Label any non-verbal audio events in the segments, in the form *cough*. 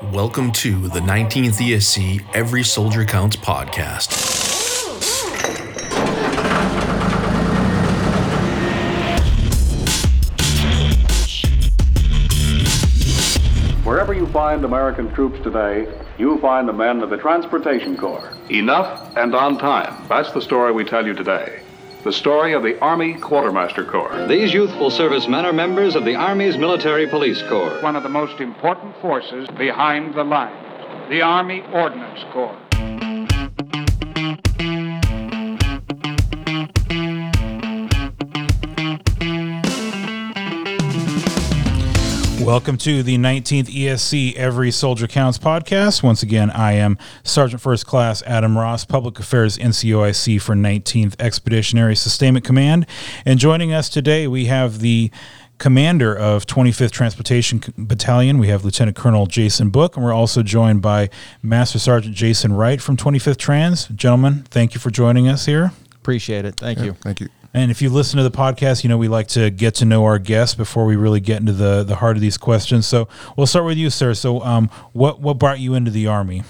Welcome to the 19th ESC Every Soldier Counts podcast. Wherever you find American troops today, you'll find the men of the Transportation Corps. Enough and on time. That's the story we tell you today. The story of the Army Quartermaster Corps. These youthful servicemen are members of the Army's Military Police Corps. one of the most important forces behind the lines, the Army Ordnance Corps. Welcome to the 19th ESC Every Soldier Counts podcast. Once again, I am Sergeant First Class Adam Ross, Public Affairs NCOIC for 19th Expeditionary Sustainment Command. And joining us today, we have the commander of 25th Transportation Battalion. We have Lieutenant Colonel Jason Book, and we're also joined by Master Sergeant Jason Wright from 25th Trans. Gentlemen, thank you for joining us here. Appreciate it. Thank you. Thank you. And if you listen to the podcast, you know we like to get to know our guests before we really get into the the heart of these questions. So we'll start with you, sir. So, um, what what brought you into the army?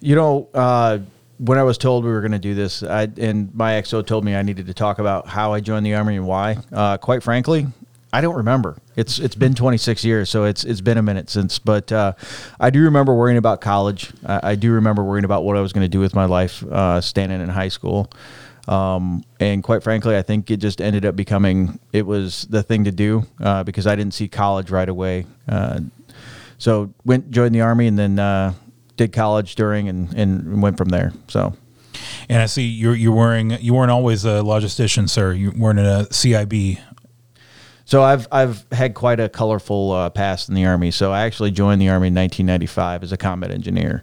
You know, uh, when I was told we were going to do this, I, and my XO told me I needed to talk about how I joined the army and why. Uh, quite frankly, I don't remember. It's it's been 26 years, so it's it's been a minute since. But uh, I do remember worrying about college. I, I do remember worrying about what I was going to do with my life, uh, standing in high school. Um, and quite frankly, I think it just ended up becoming it was the thing to do uh, because I didn't see college right away. Uh, so went joined the army and then uh, did college during and, and went from there. So And I see you're you're wearing you weren't always a logistician, sir. You weren't in a CIB. So I've I've had quite a colorful uh, past in the army. So I actually joined the army in 1995 as a combat engineer.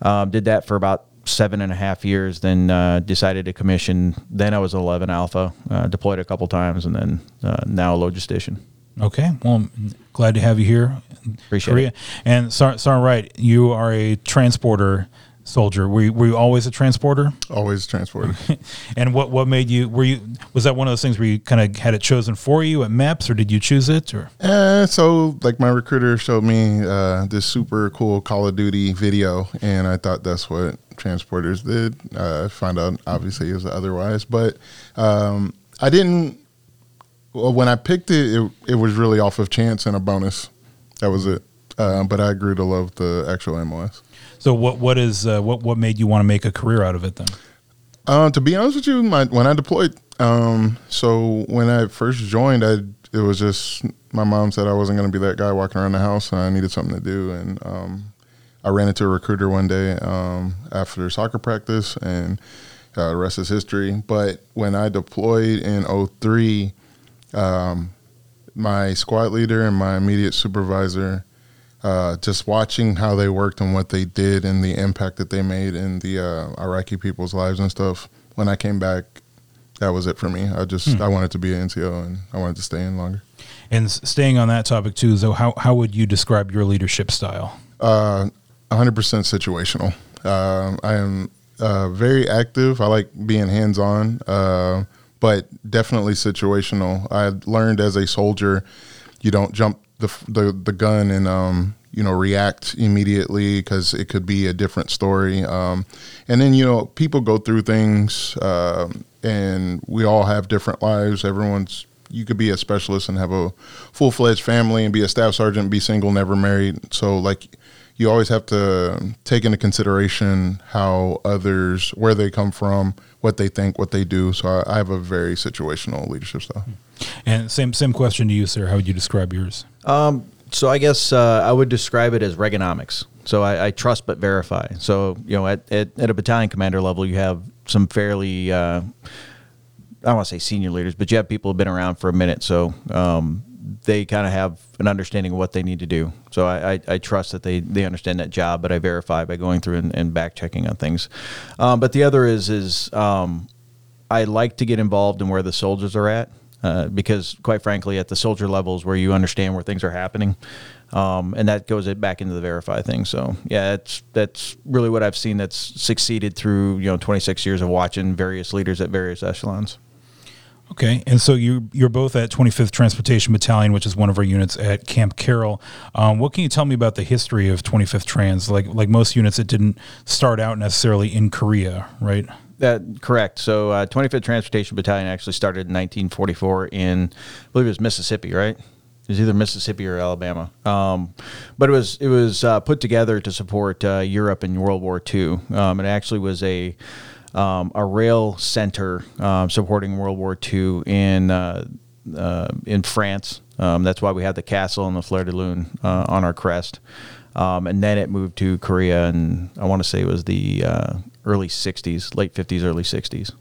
Um, did that for about seven and a half years. Then uh, decided to commission. Then I was 11 Alpha. Uh, deployed a couple times, and then uh, now a logistician. Okay, well, I'm glad to have you here. Appreciate Korea. it. And Sergeant Sergeant Wright, you are a transporter soldier. Were you, were you always a transporter? Always transported. *laughs* And what what made you? Were you was that one of those things where you kind of had it chosen for you at MEPS, or did you choose it? Or uh, so, like, my recruiter showed me uh, this super cool Call of Duty video, and I thought that's what transporters did. Uh, I found out, obviously, it was otherwise. But um, I didn't, well, when I picked it, it, it was really off of chance and a bonus. That was it. Uh, but I grew to love the actual MOS. so what what is uh, what what made you want to make a career out of it then? Uh, to be honest with you, my when I deployed, um, so when I first joined, I it was just my mom said I wasn't going to be that guy walking around the house, and I needed something to do. And um, I ran into a recruiter one day um, after soccer practice, and uh, the rest is history. But when I deployed in 03, um, my squad leader and my immediate supervisor uh, just watching how they worked and what they did and the impact that they made in the uh, Iraqi people's lives and stuff. When I came back, that was it for me. I just I wanted to be an NCO and I wanted to stay in longer. And staying on that topic too, so how how would you describe your leadership style? Uh, 100% situational. Um I am uh, very active. I like being hands on, uh, but definitely situational. I learned as a soldier, you don't jump the the, the gun and um, you know react immediately because it could be a different story. Um, and then you know people go through things, um and we all have different lives. Everyone's you could be a specialist and have a full fledged family and be a staff sergeant, be single, never married. So like you always have to take into consideration how others, where they come from, what they think, what they do. So I, I have a very situational leadership style. And same same question to you, sir. How would you describe yours? Um, so I guess uh, I would describe it as Reaganomics. So I, I trust but verify. So you know, at, at, at a battalion commander level, you have some fairly uh, I don't want to say senior leaders, but you have people who've been around for a minute. So um, they kind of have an understanding of what they need to do. So I, I, I trust that they, they understand that job, but I verify by going through and, and back checking on things. Um, but the other is is um, I like to get involved in where the soldiers are at uh, because, quite frankly, at the soldier levels where you understand where things are happening, um, and that goes back into the verify thing. So yeah, that's that's really what I've seen that's succeeded through you know 26 years of watching various leaders at various echelons. Okay, and so you you're both at 25th Transportation Battalion, which is one of our units at Camp Carroll. Um, what can you tell me about the history of 25th Trans? Like like most units, it didn't start out necessarily in Korea, right? That correct. So, uh, 25th Transportation Battalion actually started in 1944 in, I believe it was Mississippi, right? It was either Mississippi or Alabama. Um, but it was it was uh, put together to support uh, Europe in World War II. Um, it actually was a um, a rail center um, supporting World War II in uh, uh, in France. Um, that's why we have the castle and the fleur de lune uh, on our crest. Um, and then it moved to Korea, and I want to say it was the uh, early '60s, late '50s, early '60s.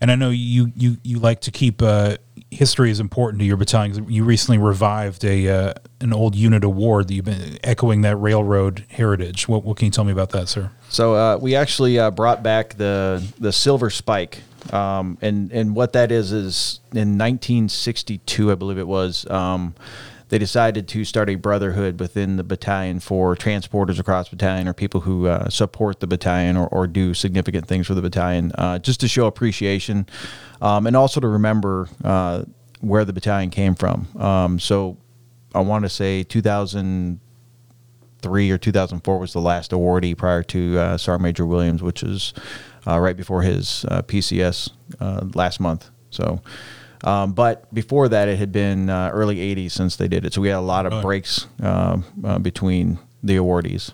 And I know you you you like to keep uh, history is important to your battalion. You recently revived a uh, an old unit award that you've been echoing that railroad heritage. What, what can you tell me about that, sir? So uh, we actually uh, brought back the the silver spike, um, and and what that is is in 1962, I believe it was. Um, they decided to start a brotherhood within the battalion for transporters across battalion or people who uh, support the battalion or, or do significant things for the battalion, uh, just to show appreciation um, and also to remember uh, where the battalion came from. Um, so I want to say 2003 or 2004 was the last awardee prior to uh, Sergeant Major Williams, which is uh, right before his uh, PCS last month. So. Um, but before that, it had been uh, early 80s since they did it. So we had a lot of breaks uh, uh, between the awardees.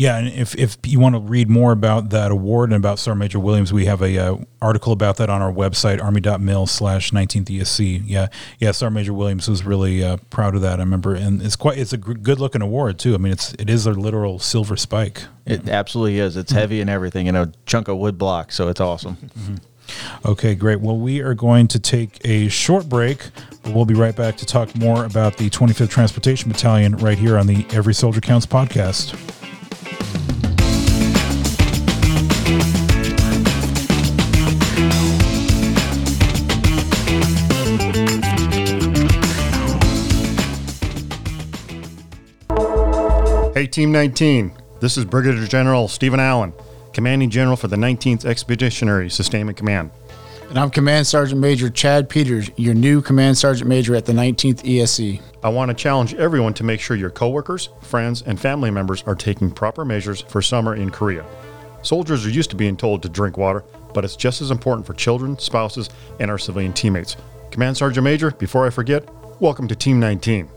Yeah, and if, if you want to read more about that award and about Sergeant Major Williams, we have a uh, article about that on our website, army.mil slash 19th ESC. Yeah, yeah, Sergeant Major Williams was really uh, proud of that. I remember, and it's quite it's a good looking award too. I mean, it's it is a literal silver spike. It absolutely is. It's heavy and everything, and a chunk of wood block, so it's awesome. Okay, great. Well, we are going to take a short break. But we'll be right back to talk more about the 25th Transportation Battalion right here on the Every Soldier Counts podcast. Hey, Team 19. This is Brigadier General Stephen Allen, Commanding General for the 19th Expeditionary Sustainment Command. And I'm Command Sergeant Major Chad Peters, your new Command Sergeant Major at the 19th ESC. I want to challenge everyone to make sure your coworkers, friends, and family members are taking proper measures for summer in Korea. Soldiers are used to being told to drink water, but it's just as important for children, spouses, and our civilian teammates. Command Sergeant Major, before I forget, welcome to Team 19.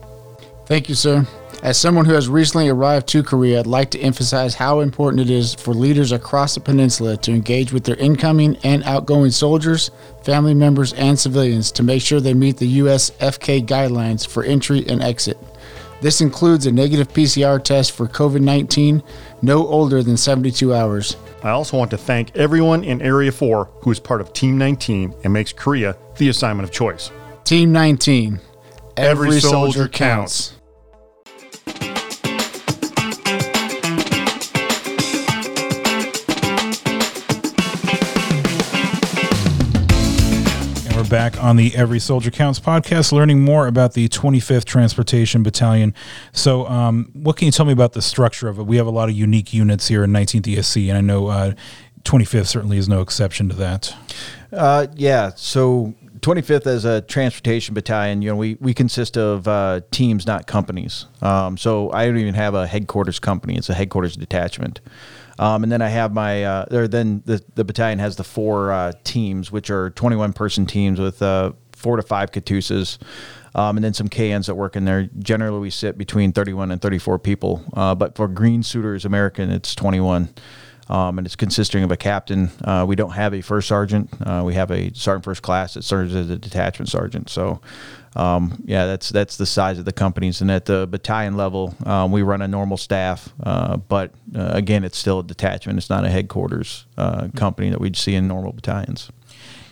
Thank you, sir. As someone who has recently arrived to Korea, I'd like to emphasize how important it is for leaders across the peninsula to engage with their incoming and outgoing soldiers, family members, and civilians to make sure they meet the USFK guidelines for entry and exit. This includes a negative PCR test for COVID 19 no older than 72 hours. I also want to thank everyone in Area 4 who is part of Team 19 and makes Korea the assignment of choice. Team 19. Every soldier counts. And we're back on the Every Soldier Counts podcast, learning more about the 25th Transportation Battalion. So, um, what can you tell me about the structure of it? We have a lot of unique units here in 19th ESC, and I know uh, 25th certainly is no exception to that. Uh, yeah. So 25th as a transportation battalion, you know, we, we consist of uh, teams, not companies. Um, so I don't even have a headquarters company. It's a headquarters detachment. Um, and then I have my, uh, or then the, the battalion has the four uh, teams, which are 21 person teams with uh, four to five Katusas. Um, and then some KNs that work in there. Generally, we sit between 31 and 34 people. Uh, but for Green Suiters American, it's 21 um, and it's consisting of a captain. Uh, we don't have a first sergeant. Uh, we have a sergeant first class that serves as a detachment sergeant. So, um, yeah, that's that's the size of the companies. And at the battalion level, um, we run a normal staff, uh, but uh, again, it's still a detachment. It's not a headquarters uh, company that we'd see in normal battalions.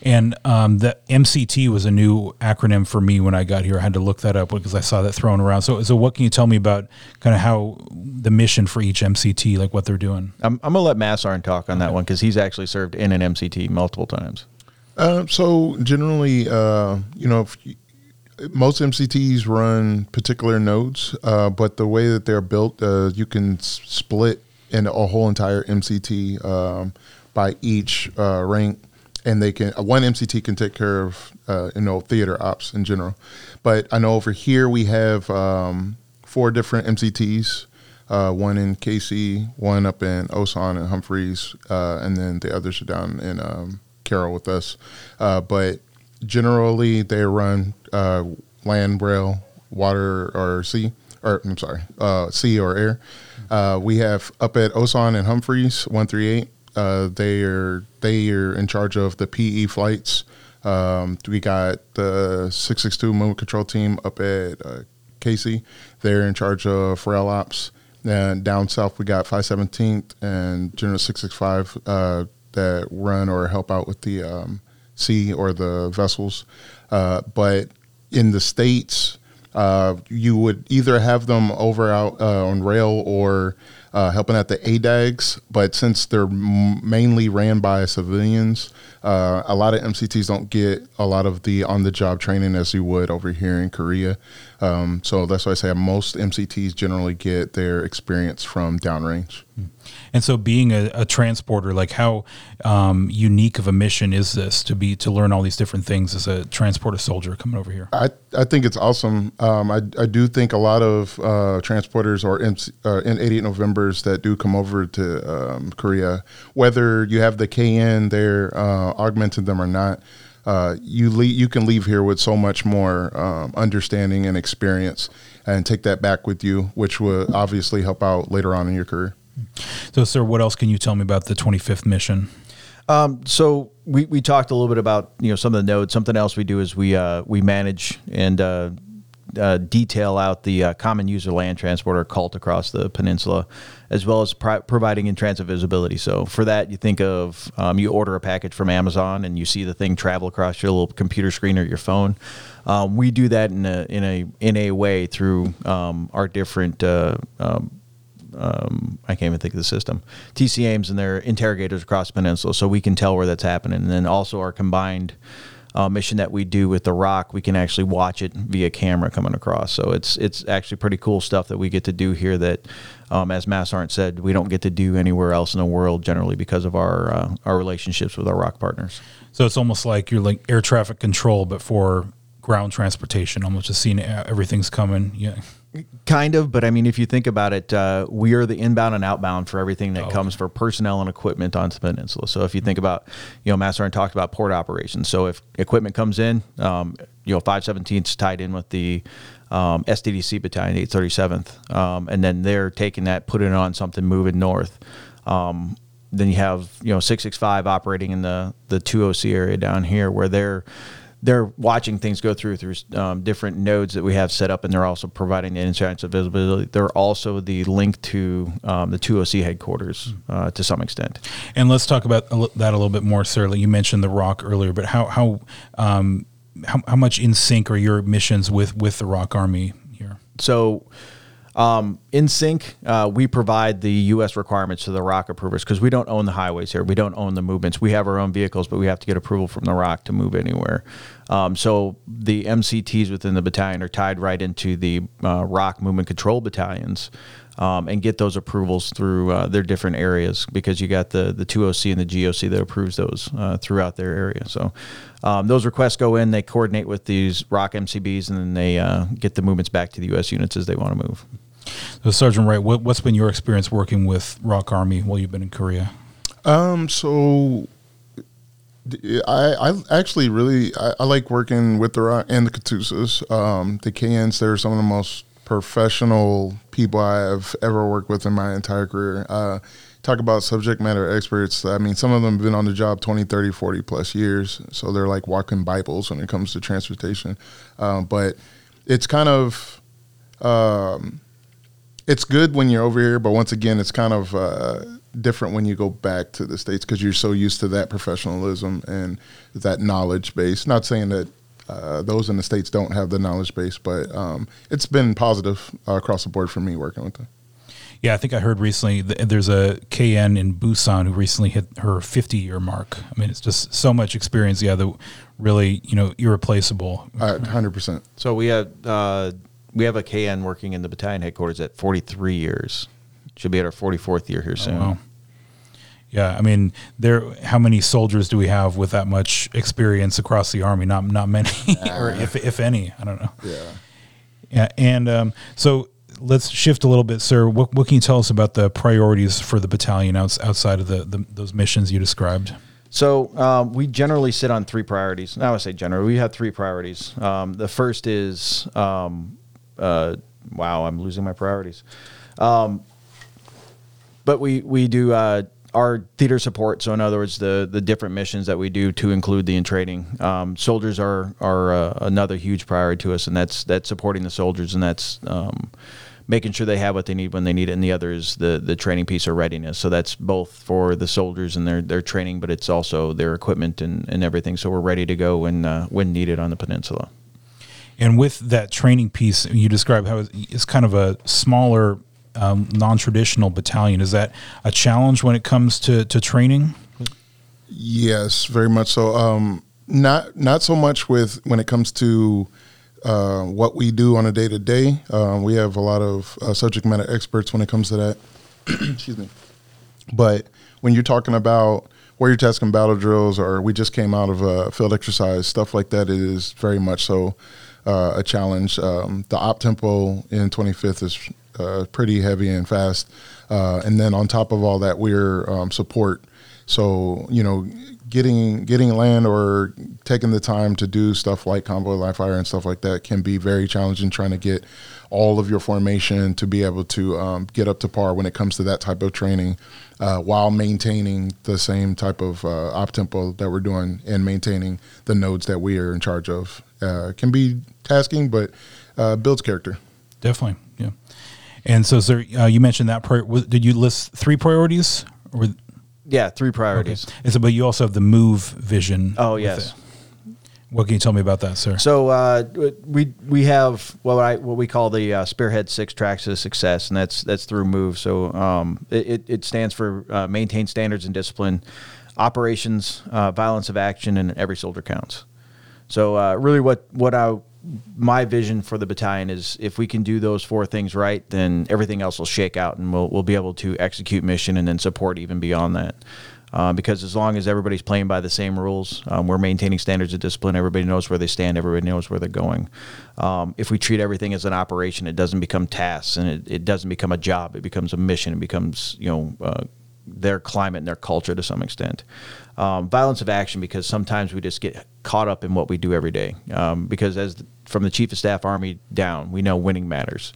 And um, the MCT was a new acronym for me when I got here. I had to look that up because I saw that thrown around. So, so what can you tell me about kind of how the mission for each MCT, like what they're doing? I'm, I'm gonna let Massarn talk on that one because he's actually served in an MCT multiple times. Uh, so generally, uh, you know, if you, most MCTs run particular nodes, uh, but the way that they're built, uh, you can s- split in a whole entire MCT um, by each uh, rank. And they can one MCT can take care of uh, you know theater ops in general. But I know over here we have um, four different MCTs. Uh, one in Casey, one up in Osan and Humphreys, uh, and then the others are down in um, Carroll with us. Uh, but generally, they run uh, land, rail, water, or sea, or I'm sorry, uh, sea or air. We have up at Osan and Humphreys, one three eight. Uh, they are they are in charge of the PE flights. Um, we got the six six two movement control team up at uh, Casey. They're in charge of rail ops. And down south, we got 517th and General 665 uh, that run or help out with the um, sea or the vessels. Uh, but in the states, uh, you would either have them over out uh, on rail or uh, helping out the ADAGs. But since they're m- mainly ran by civilians, uh, a lot of MCTs don't get a lot of the on the job training as you would over here in Korea. Um, so that's why I say most MCTs generally get their experience from downrange. And so, being a, a transporter, like how um, unique of a mission is this to be to learn all these different things as a transporter soldier coming over here? I, I think it's awesome. Um, I, I do think a lot of uh, transporters or MC, uh, in 88 Novembers that do come over to um, Korea, whether you have the KN there uh, augmenting them or not, uh, you le- you can leave here with so much more um, understanding and experience, and take that back with you, which will obviously help out later on in your career. So, sir, what else can you tell me about the 25th mission? Um, so we, we talked a little bit about you know some of the nodes. Something else we do is we uh, we manage and uh, uh, detail out the uh, common user land transporter cult across the peninsula, as well as providing in transit visibility. So for that, you think of um, you order a package from Amazon and you see the thing travel across your little computer screen or your phone. Um, we do that in a in a in a way through um, our different. Uh, um, um, I can't even think of the system. TC-AIMS and their interrogators across the peninsula, so we can tell where that's happening. And then also our combined uh, mission that we do with the ROK, we can actually watch it via camera coming across. So it's it's actually pretty cool stuff that we get to do here. That, um, as Mass Sergeant said, we don't get to do anywhere else in the world generally because of our uh, our relationships with our ROK partners. So it's almost like you're like air traffic control, but for ground transportation, almost just seeing uh, everything's coming. Yeah. Kind of, but I mean, if you think about it, uh, we are the inbound and outbound for everything that Oh, comes for personnel and equipment onto the peninsula. So if you think about, you know, Master and talked about port operations. So if equipment comes in, um, you know, 517 is tied in with the um, SDDC battalion, 837th, um, and then they're taking that, putting it on something, moving north. Um, then you have you know 665 operating in the the 2OC area down here where they're they're watching things go through through um, different nodes that we have set up, and they're also providing the insurance of visibility. They're also the link to um, the 2OC headquarters uh, to some extent. And let's talk about that a little bit more, sir. You mentioned the ROK earlier, but how how um, how, how much in sync are your missions with with the ROK Army here? So, um, in sync, uh, we provide the U.S. requirements to the ROK approvers because we don't own the highways here. We don't own the movements. We have our own vehicles, but we have to get approval from the ROK to move anywhere. Um, so the MCTs within the battalion are tied right into the uh, ROK movement control battalions. Um, and get those approvals through uh, their different areas because you got the the 2OC and the GOC that approves those uh, throughout their area. So um, those requests go in, they coordinate with these ROK MCBs, and then they uh, get the movements back to the U.S. units as they want to move. So, Sergeant Wright, what, what's been your experience working with ROK Army while you've been in Korea? Um, so I actually really I, I like working with the ROK and the Katusas. Um, the KNs, they're some of the most professional people I have ever worked with in my entire career. Uh, talk about subject matter experts. I mean, some of them have been on the job 20, 30, 40 plus years. So they're like walking Bibles when it comes to transportation. Um, but it's kind of, um, it's good when you're over here, but once again, it's kind of uh, different when you go back to the states because you're so used to that professionalism and that knowledge base. Not saying that uh, those in the states don't have the knowledge base, but um, it's been positive uh, across the board for me working with them. Yeah, I think I heard recently that there's a KN in Busan who recently hit her 50 year mark. I mean, it's just so much experience. Yeah, that really, you know, irreplaceable. Hundred percent. So we have uh, we have a KN working in the battalion headquarters at 43 years. Should be at our 44th year here soon. wow. Yeah, I mean, there. How many soldiers do we have with that much experience across the army? Not not many, *laughs* or if if any. I don't know. Yeah. Yeah, and um, so let's shift a little bit, sir. What what can you tell us about the priorities for the battalion outs, outside of the, the those missions you described? So um, we generally sit on three priorities. Now I say generally we have three priorities. Um, the first is um, uh, wow, I'm losing my priorities. Um, but we we do uh, our theater support. So in other words, the the different missions that we do to include the in training. Um, soldiers are are uh, another huge priority to us, and that's that's supporting the soldiers, and that's um, making sure they have what they need when they need it. And the other is the the training piece or readiness. So that's both for the soldiers and their their training, but it's also their equipment and, and everything. So we're ready to go when uh, when needed on the peninsula. And with that training piece, you describe how it's kind of a smaller, um, non-traditional battalion. Is that a challenge when it comes to, to training? Yes, very much so. Um, not not so much with when it comes to uh, what we do on a day to day. We have a lot of uh, subject matter experts when it comes to that. *clears throat* Excuse me. But when you're talking about warrior task and battle drills, or we just came out of a field exercise, stuff like that, it is very much so uh, a challenge. Um, the op tempo in 25th is uh, pretty heavy and fast, uh, and then on top of all that, we're um, support. So you know, getting getting land or taking the time to do stuff like convoy live fire and stuff like that can be very challenging. Trying to get all of your formation to be able to um, get up to par when it comes to that type of training, uh, while maintaining the same type of uh, op tempo that we're doing and maintaining the nodes that we are in charge of. Uh, can be tasking, but uh, builds character. Definitely. And so, sir, uh, you mentioned that. Prior, did you list three priorities? Or yeah, three priorities. Okay. So, but you also have the move vision. Oh yes. What can you tell me about that, sir? So uh, we we have what I what we call the uh, Spearhead Six Tracks of Success, and that's that's through Move. So um, it it stands for uh, maintain standards and discipline, operations, uh, violence of action, and every soldier counts. So uh, really, what what I my vision for the battalion is if we can do those four things right, then everything else will shake out, and we'll we'll be able to execute mission and then support even beyond that. Uh, because as long as everybody's playing by the same rules, um, we're maintaining standards of discipline. Everybody knows where they stand. Everybody knows where they're going. Um, if we treat everything as an operation, it doesn't become tasks and it, it doesn't become a job. It becomes a mission. It becomes you know uh, their climate and their culture to some extent. Um, violence of action because sometimes we just get caught up in what we do every day. Um, because as the, from the chief of staff army down, we know winning matters,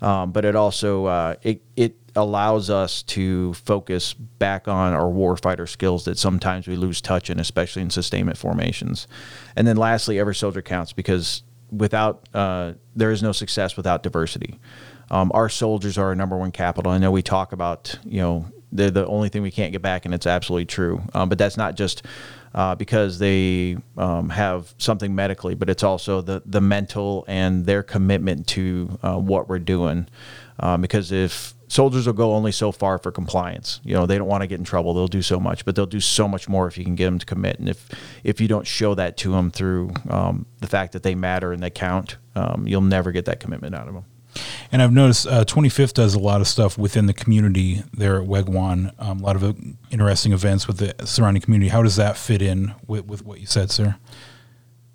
um, but it also uh, it it allows us to focus back on our warfighter skills that sometimes we lose touch in, especially in sustainment formations. And then lastly, every soldier counts because without uh, there is no success without diversity. Um, our soldiers are our number one capital. I know we talk about you know they're the only thing we can't get back, and it's absolutely true. Um, but that's not just uh, because they um, have something medically, but it's also the the mental and their commitment to uh, what we're doing. Um, because if soldiers will go only so far for compliance, you know they don't want to get in trouble. They'll do so much, but they'll do so much more if you can get them to commit. And if if you don't show that to them through um, the fact that they matter and they count, um, you'll never get that commitment out of them. And I've noticed uh, 25th does a lot of stuff within the community there at Waegwan, um, a lot of uh, interesting events with the surrounding community. How does that fit in with, with what you said, sir?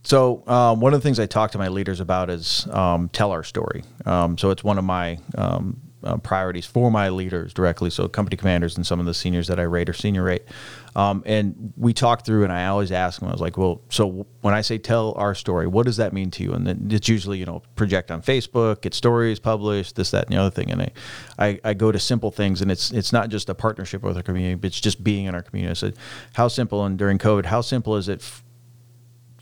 So um, one of the things I talk to my leaders about is um, tell our story. Um, so it's one of my um, uh, priorities for my leaders directly. So company commanders and some of the seniors that I rate or senior rate. Um, and we talk through, and I always ask them. I was like, "Well, so when I say tell our story, what does that mean to you?" And then it's usually, you know, project on Facebook, get stories published, this, that, and the other thing. And I, I, I go to simple things, and it's it's not just a partnership with our community, but it's just being in our community. I said, "How simple?" And during COVID, how simple is it f-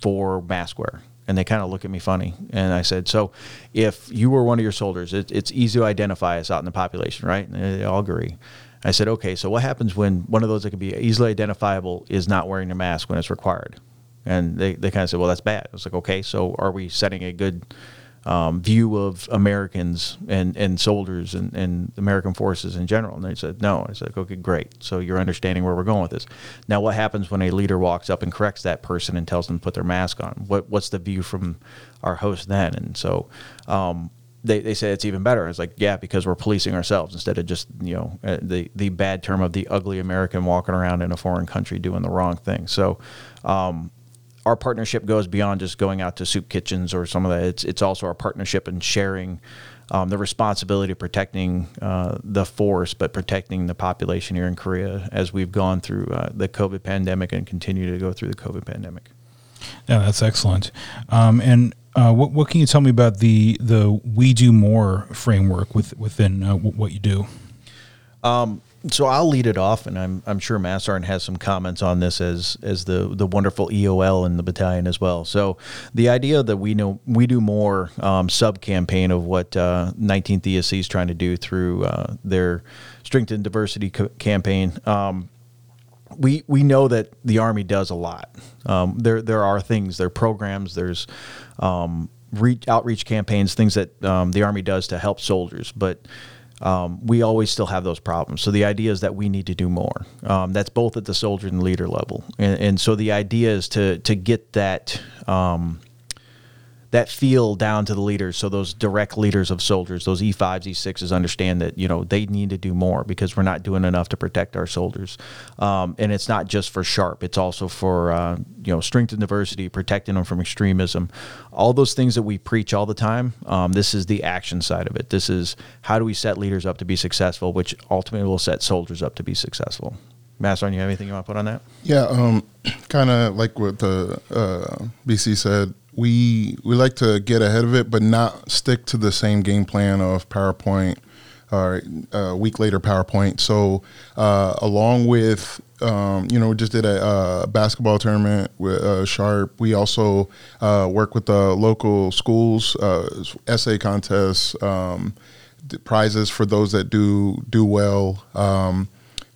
for mask wear? and they kind of look at me funny. And I said, "So, if you were one of your soldiers, it, it's easy to identify us out in the population, right?" And they all agree. I said, "Okay, so what happens when one of those that can be easily identifiable is not wearing a mask when it's required?" And they, they kind of said, "Well, that's bad." I was like, "Okay, so are we setting a good um, view of Americans and, and soldiers and, and American forces in general. And they said, no. I said, okay, great. So you're understanding where we're going with this. Now, what happens when a leader walks up and corrects that person and tells them to put their mask on? What, what's the view from our host then? And so um, they, they say it's even better. It's like, yeah, because we're policing ourselves instead of just, you know, uh, the, the bad term of the ugly American walking around in a foreign country doing the wrong thing. So, um, our partnership goes beyond just going out to soup kitchens or some of that. It's, it's also our partnership and sharing um, the responsibility of protecting uh, the force, but protecting the population here in Korea as we've gone through uh, the COVID pandemic and continue to go through the COVID pandemic. Yeah, that's excellent. Um, and uh, what what can you tell me about the the We Do More framework with, within uh, w- what you do? Um, so I'll lead it off, and I'm I'm sure Massarn has some comments on this as as the the wonderful EOL in the battalion as well. So the idea that we know we do more um, sub campaign of what uh, 19th ESC is trying to do through uh, their strength and diversity co- campaign. Um, we we know that the army does a lot. Um, there there are things, there are programs, there's um, reach, outreach campaigns, things that um, the army does to help soldiers, but. Um, we always still have those problems. So the idea is that we need to do more. Um, that's both at the soldier and leader level, and, and, so the idea is to to get that um, that feel down to the leaders. So those direct leaders of soldiers those e5s e6s understand that you know they need to do more because we're not doing enough to protect our soldiers. Um, and it's not just for sharp. It's also for uh, you know strength and diversity protecting them from extremism. All those things that we preach all the time um, this is the action side of it. This is how do we set leaders up to be successful which ultimately will set soldiers up to be successful. Master, do you have anything you want to put on that? Yeah, um, *clears throat* kind of like what the uh, BC said we we like to get ahead of it, but not stick to the same game plan of PowerPoint or uh, a week later PowerPoint. So uh, along with um, you know, we just did a, a basketball tournament with uh, Sharp. We also uh, work with the local schools, uh, essay contests, um, prizes for those that do do well. Um,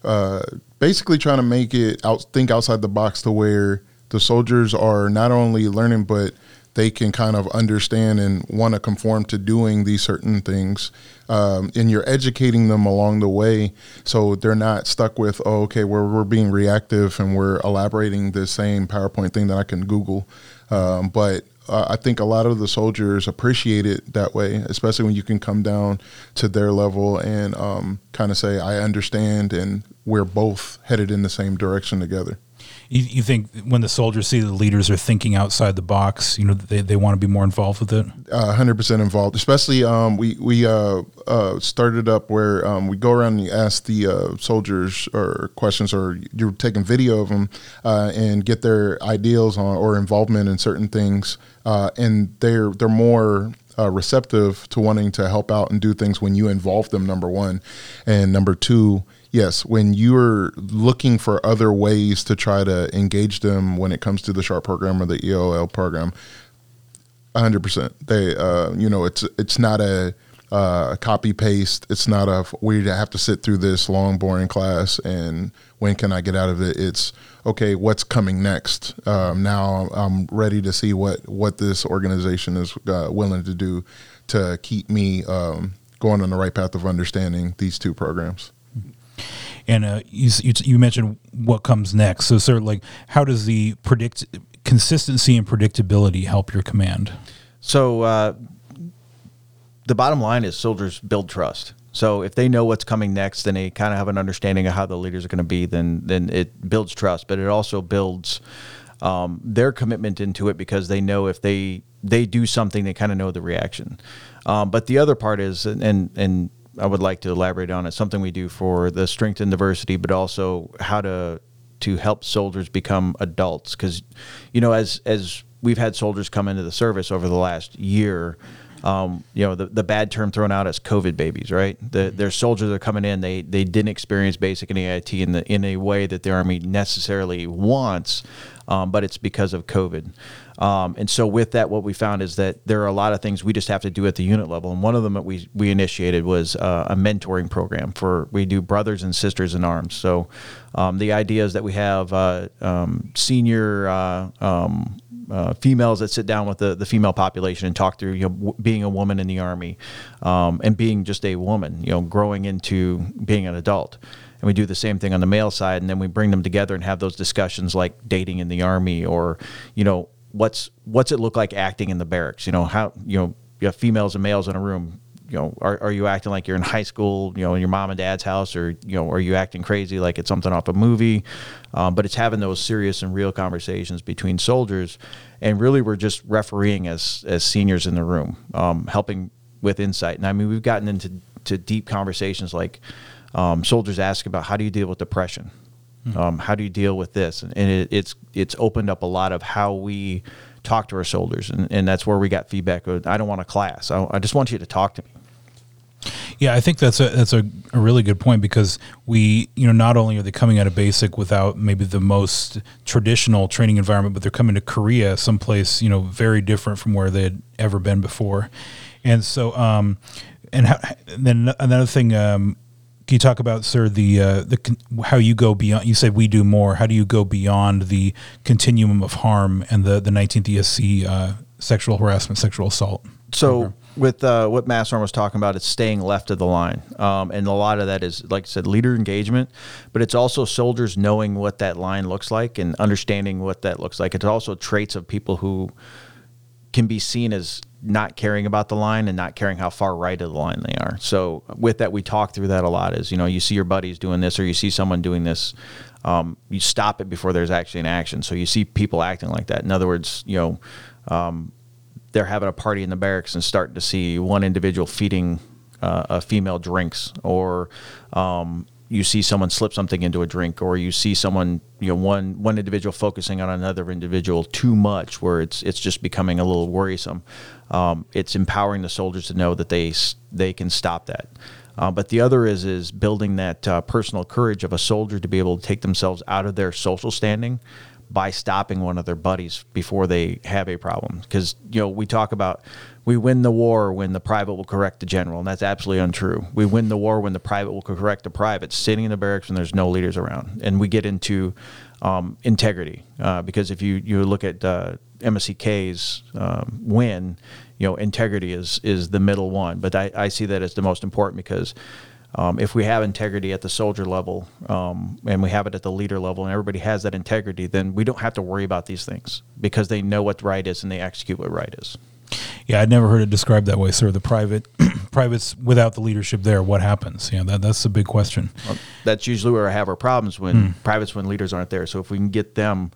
uh, basically, trying to make it out, think outside the box to where the soldiers are not only learning but they can kind of understand and want to conform to doing these certain things. Um, and you're educating them along the way so they're not stuck with, oh, okay, we're, we're being reactive and we're elaborating the same PowerPoint thing that I can Google. Um, but uh, I think a lot of the soldiers appreciate it that way, especially when you can come down to their level and um, kind of say, I understand, and we're both headed in the same direction together you, you think when the soldiers see the leaders are thinking outside the box, you know, they, they want to be more involved with it? Uh, 100% involved. Especially, um, we, we uh, uh, started up where um, we go around and ask the uh, soldiers or questions, or you're taking video of them uh, and get their ideals on or involvement in certain things. Uh, and they're, they're more uh, receptive to wanting to help out and do things when you involve them number one and number two yes, when you're looking for other ways to try to engage them when it comes to the SHARP program or the EOL program, 100%. They, uh, you know, it's it's not a uh, copy paste. It's not a we have to sit through this long, boring class and when can I get out of it? It's okay. What's coming next? Um, now I'm ready to see what what this organization is uh, willing to do to keep me um, going on the right path of understanding these two programs. And uh, you, you, mentioned what comes next. So, sort of like, how does the predict consistency and predictability help your command? So, uh, the bottom line is soldiers build trust. So if they know what's coming next and they kind of have an understanding of how the leaders are going to be, then then it builds trust. But it also builds um, their commitment into it because they know if they they do something, they kind of know the reaction. Um, but the other part is, and and I would like to elaborate on. It's something we do for the strength and diversity, but also how to to help soldiers become adults. Because you know, as as we've had soldiers come into the service over the last year. Um, you know the, the bad term thrown out as COVID babies, right? The, their soldiers are coming in. They they didn't experience basic and AIT in the in a way that the army necessarily wants, um, but it's because of COVID. Um, and so with that, what we found is that there are a lot of things we just have to do at the unit level. And one of them that we, we initiated was uh, a mentoring program for, we do brothers and sisters in arms. So um, the idea is that we have uh, um, senior uh, um, uh, females that sit down with the, the female population and talk through you know, w- being a woman in the army um, and being just a woman, you know, growing into being an adult and we do the same thing on the male side and then we bring them together and have those discussions like dating in the army or you know what's what's it look like acting in the barracks? You know how you know you have females and males in a room. You know, are, are you acting like you're in high school, you know, in your mom and dad's house, or you know, are you acting crazy like it's something off a movie? Um, but it's having those serious and real conversations between soldiers, and really we're just refereeing as as seniors in the room, um, helping with insight. And I mean, we've gotten into to deep conversations like um, soldiers ask about how do you deal with depression, um, how do you deal with this, and, and it, it's it's opened up a lot of how we talk to our soldiers, and, and that's where we got feedback. Of, I don't want a class. I, I just want you to talk to me. Yeah, I think that's a that's a, a really good point because we, you know, not only are they coming out of basic without maybe the most traditional training environment, but they're coming to Korea, someplace you know very different from where they had ever been before, and so um, and, how, and then another thing. Um, can you talk about, sir, the uh, the how you go beyond? You said we do more. How do you go beyond the continuum of harm and the the 19th ESC uh, sexual harassment, sexual assault? So with uh, what Massarm was talking about, it's staying left of the line, um, and a lot of that is, like I said, leader engagement, but it's also soldiers knowing what that line looks like and understanding what that looks like. It's also traits of people who can be seen as not caring about the line and not caring how far right of the line they are. So with that, we talk through that a lot. Is you know you see your buddies doing this or you see someone doing this, um, you stop it before there's actually an action. So you see people acting like that. In other words, you know. Um, they're having a party in the barracks and starting to see one individual feeding uh, a female drinks, or um, you see someone slip something into a drink, or you see someone, you know, one one individual focusing on another individual too much, where it's it's just becoming a little worrisome. Um, it's empowering the soldiers to know that they they can stop that. Uh, but the other is is building that uh, personal courage of a soldier to be able to take themselves out of their social standing by stopping one of their buddies before they have a problem. Because you know we talk about we win the war when the private will correct the general, and that's absolutely untrue. We win the war when the private will correct the private, sitting in the barracks when there's no leaders around, and we get into um, integrity. Uh, because if you you look at uh, MSCK's um, win, you know integrity is is the middle one, but I, I see that as the most important because um, if we have integrity at the soldier level um, and we have it at the leader level and everybody has that integrity, then we don't have to worry about these things because they know what right is and they execute what right is. Yeah, I'd never heard it described that way, sir. The private *clears throat* privates without the leadership there, what happens? Yeah, that that's a big question. Well, that's usually where I have our problems when hmm. privates when leaders aren't there. So if we can get them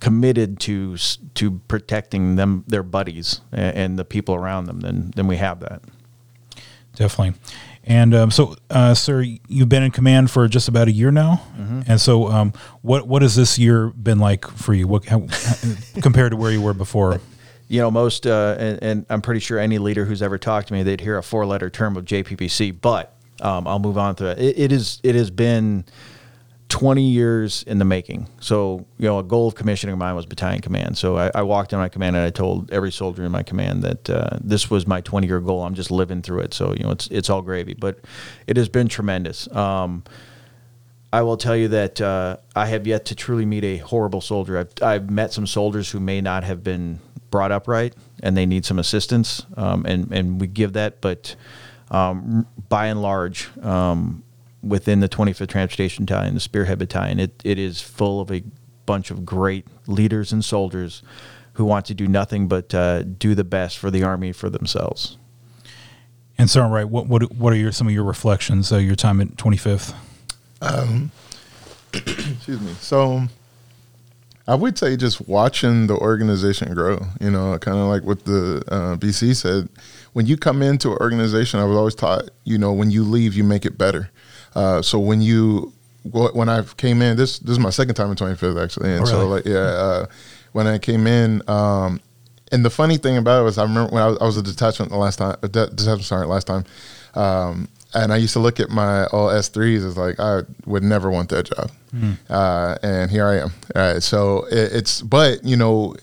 committed to to protecting them their buddies and, and the people around them, then then we have that. Definitely. And um, so, uh, sir, you've been in command for just about a year now. Mm-hmm. And so, um, what what has this year been like for you? What how, *laughs* compared to where you were before? *laughs* You know, most, uh, and, and, I'm pretty sure any leader who's ever talked to me, they'd hear a four letter term of JPPC. But um, I'll move on to it. it. It is. It has been 20 years in the making. So, you know, a goal of commissioning of mine was battalion command. So I, I walked in my command and I told every soldier in my command that uh, this was my 20 year goal. I'm just living through it. So, you know, it's, it's all gravy, but it has been tremendous. Um, I will tell you that uh, I have yet to truly meet a horrible soldier. I've, I've met some soldiers who may not have been brought up right and they need some assistance. Um, and, and we give that, but um, by and large, um, within the 25th Transportation Battalion, the Spearhead Battalion. It, it is full of a bunch of great leaders and soldiers who want to do nothing but uh, do the best for the Army for themselves. And so, right, what what what are your some of your reflections? Uh, your time at 25th. Um, *coughs* excuse me. So, I would say just watching the organization grow. You know, kind of like what the uh, BC said. When you come into an organization, I was always taught, you know, when you leave, you make it better. Uh, so when you when I came in, this this is my second time in 25th actually, and oh, really? so like yeah, uh, when I came in, um, and the funny thing about it was I remember when I was, I was a detachment the last time, de- detachment sergeant last time, um, and I used to look at my all S threes as like I would never want that job, mm. uh, and here I am. Right, so it, it's but you know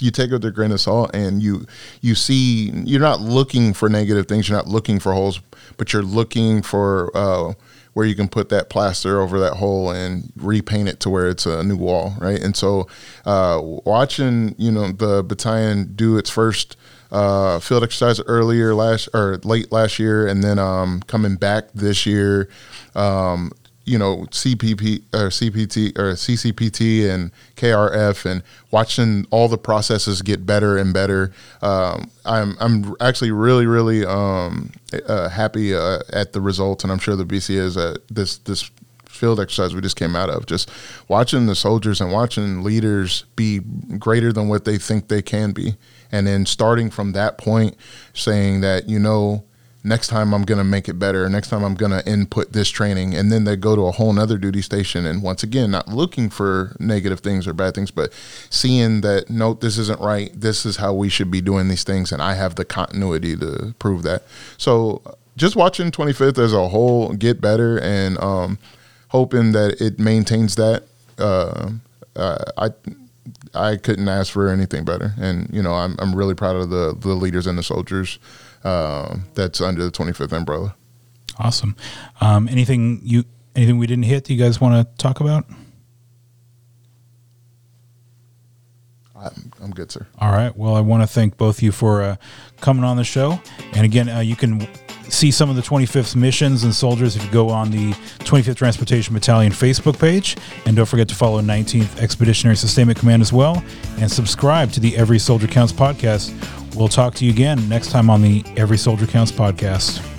you take it with a grain of salt and you you see you're not looking for negative things you're not looking for holes but you're looking for uh, where you can put that plaster over that hole and repaint it to where it's a new wall, right? And so, uh, watching you know the battalion do its first uh, field exercise earlier last or late last year, and then um, coming back this year. Um, you know CPP or CPT or CCPT and KRF and watching all the processes get better and better. Um, I'm I'm actually really really um, uh, happy uh, at the results, and I'm sure the BC is at this this field exercise we just came out of. Just watching the soldiers and watching leaders be greater than what they think they can be, and then starting from that point, saying that you know next time I'm going to make it better. Next time I'm going to input this training. And then they go to a whole nother duty station. And once again, not looking for negative things or bad things, but seeing that, no, this isn't right. This is how we should be doing these things. And I have the continuity to prove that. So just watching 25th as a whole get better and um, hoping that it maintains that. Uh, uh, I I couldn't ask for anything better, and you know I'm I'm really proud of the the leaders and the soldiers uh, that's under the 25th umbrella. Awesome. Um, anything you anything we didn't hit? that you guys want to talk about? I'm, I'm good, sir. All right. Well, I want to thank both of you for uh, coming on the show. And again, uh, you can see some of the 25th missions and soldiers if you go on the 25th Transportation Battalion Facebook page. And don't forget to follow 19th Expeditionary Sustainment Command as well. And subscribe to the Every Soldier Counts podcast. We'll talk to you again next time on the Every Soldier Counts podcast.